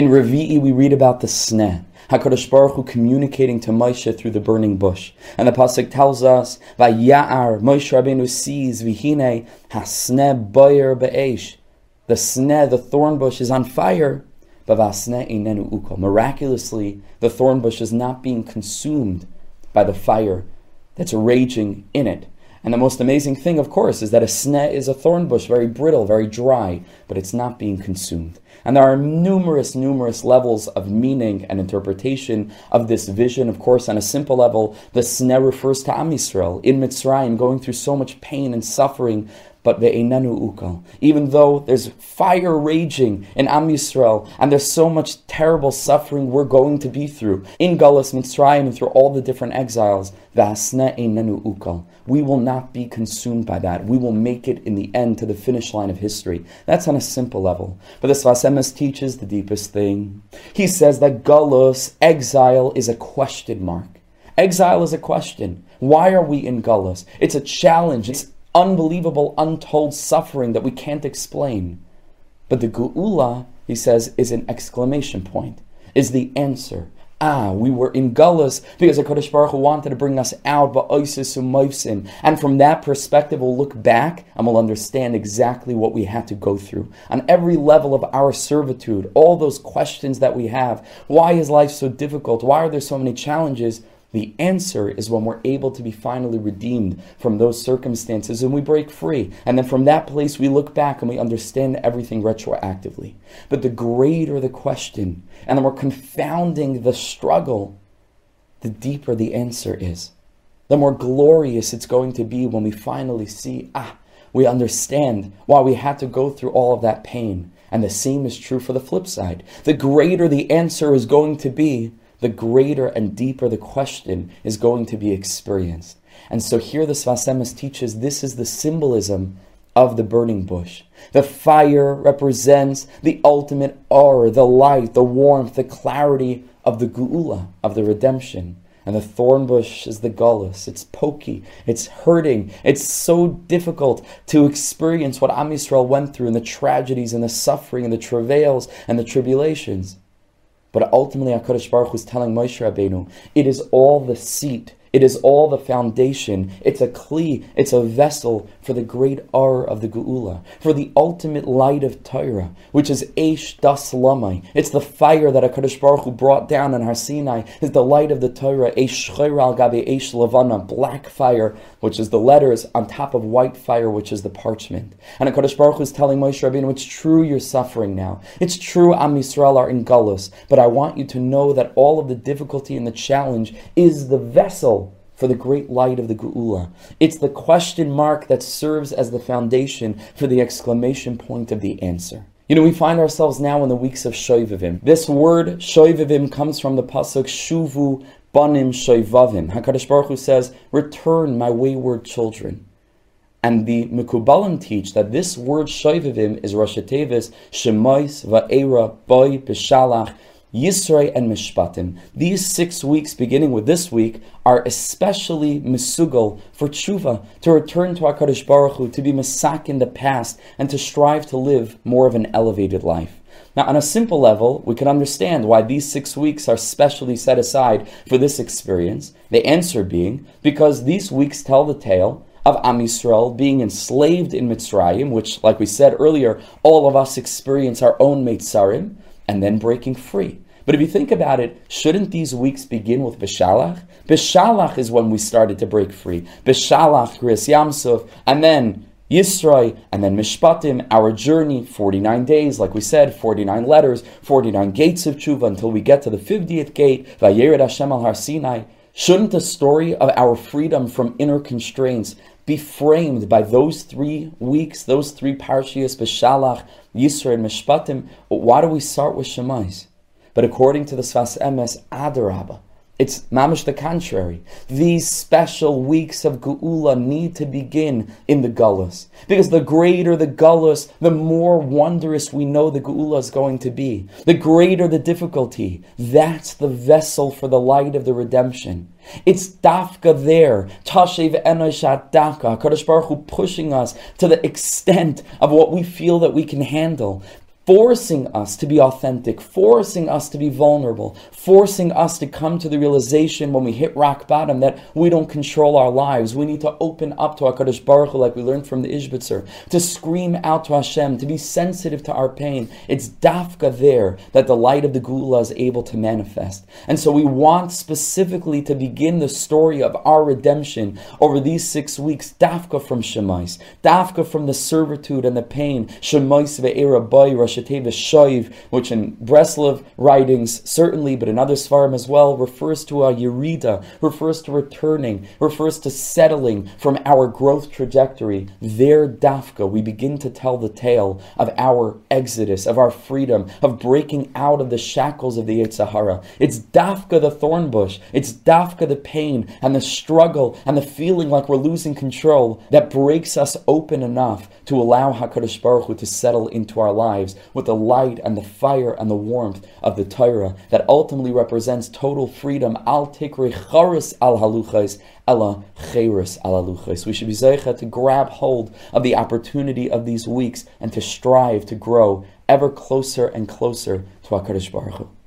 In Revi'i, we read about the sneh. HaKadosh Baruch Hu communicating to Moshe through the burning bush. And the Pasuk tells us, Vaya'ar, Moshe Rabbeinu sees, Vihine, Hasne Boyer Be'esh. The sneh, the thorn bush, is on fire. Miraculously, the thorn bush is not being consumed by the fire that's raging in it. And the most amazing thing, of course, is that a sneh is a thorn bush, very brittle, very dry, but it's not being consumed. And there are numerous, numerous levels of meaning and interpretation of this vision. Of course, on a simple level, the sneh refers to Am Yisrael in Mitzrayim, going through so much pain and suffering but ve'enanu ukal. Even though there's fire raging in Am Yisrael, and there's so much terrible suffering we're going to be through in Galus Mitzrayim and through all the different exiles, ve'asne enanu ukal. We will not be consumed by that. We will make it in the end to the finish line of history. That's on a simple level. But the Sfas Emes teaches the deepest thing. He says that Galus, exile, is a question mark. Exile is a question. Why are we in Galus? It's a challenge. It's unbelievable, untold suffering that we can't explain. But the Geula, he says, is an exclamation point, is the answer. Ah, we were in Gullus because the Kodesh Baruch Hu wanted to bring us out, but Isis Umayfsin. And from that perspective, we'll look back and we'll understand exactly what we had to go through. On every level of our servitude, all those questions that we have. Why is life so difficult? Why are there so many challenges? The answer is when we're able to be finally redeemed from those circumstances and we break free. And then from that place, we look back and we understand everything retroactively. But the greater the question, and the more confounding the struggle, the deeper the answer is. The more glorious it's going to be when we finally see, ah, we understand why we had to go through all of that pain. And the same is true for the flip side. The greater the answer is going to be, the greater and deeper the question is going to be experienced. And so here the Sfas Emes teaches this is the symbolism of the burning bush. The fire represents the ultimate aura, the light, the warmth, the clarity of the geula, of the redemption. And the thorn bush is the gullus. It's pokey. It's hurting. It's so difficult to experience what Am Yisrael went through and the tragedies and the suffering and the travails and the tribulations. But ultimately, HaKadosh Baruch Hu is telling Moshe Rabbeinu, it is all the seat it is all the foundation. It's a kli. It's a vessel for the great Ohr of the Geula, for the ultimate light of Torah, which is Eish Das Lamai. It's the fire that HaKadosh Baruch Hu brought down on Har Sinai. Is the light of the Torah, Eish Al Gabe Eish Levana, black fire, which is the letters on top of white fire, which is the parchment. And HaKadosh Baruch Hu is telling Moshe Rabbeinu, it's true you're suffering now. It's true Am Yisrael are in Gullus, but I want you to know that all of the difficulty and the challenge is the vessel for the great light of the Geula. It's the question mark that serves as the foundation for the exclamation point of the answer. You know, we find ourselves now in the weeks of Shoivavim. This word, Shoivavim, comes from the Pasuk Shuvu Banim Shoivavim. HaKadosh Baruch Hu says, Return, my wayward children. And the Mekubalim teach that this word Shoivavim is Rosh Tevis, Shemais, Va'era, Boy, Bishalach, Yisrei and Mishpatim. These six weeks, beginning with this week, are especially misugal for tshuva, to return to HaKadosh Baruch Hu, to be masak in the past, and to strive to live more of an elevated life. Now, on a simple level, we can understand why these six weeks are specially set aside for this experience. The answer being because these weeks tell the tale of Am Yisrael being enslaved in Mitzrayim, which, like we said earlier, all of us experience our own Mitzrayim and then breaking free. But if you think about it, shouldn't these weeks begin with Bishalach? Bishalach is when we started to break free. Bishalach, Chris Yamsuf, and then Yisroi, and then Mishpatim, our journey, 49 days, like we said, 49 letters, 49 gates of tshuva until we get to the 50th gate, Vayered Hashem al Har Sinai. Shouldn't the story of our freedom from inner constraints be framed by those three weeks, those three parshias, Beshalach, Yisra, and Mishpatim. Why do we start with Shemais? But according to the Sfas Emes, Adarabah, it's mamish the contrary. These special weeks of Geula need to begin in the Gullus. Because the greater the Gullus, the more wondrous we know the Geula is going to be. The greater the difficulty. That's the vessel for the light of the redemption. It's dafka there. Tashev enoshat dafka. Kadosh Baruch Hu pushing us to the extent of what we feel that we can handle forcing us to be authentic, forcing us to be vulnerable, forcing us to come to the realization when we hit rock bottom that we don't control our lives. We need to open up to HaKadosh Baruch Hu, like we learned from the Ishbitzer, to scream out to Hashem, to be sensitive to our pain. It's dafka there that the light of the Geula is able to manifest. And so we want specifically to begin the story of our redemption over these six weeks, dafka from Shemais, dafka from the servitude and the pain, Shemais ve'era bay Rashateva Shaiv, which in Breslov writings certainly, but in other Svarim as well, refers to a Yerida, refers to returning, refers to settling from our growth trajectory. There, Dafka, we begin to tell the tale of our exodus, of our freedom, of breaking out of the shackles of the Sahara. It's Dafka the thorn bush, it's Dafka the pain and the struggle and the feeling like we're losing control that breaks us open enough to allow HaKadosh Baruch Hu to settle into our lives with the light and the fire and the warmth of the Torah that ultimately represents total freedom. Al tikri charis al haluchais ella cheris al haluchais. We should be zeicha to grab hold of the opportunity of these weeks and to strive to grow ever closer and closer to HaKadosh Baruch Hu.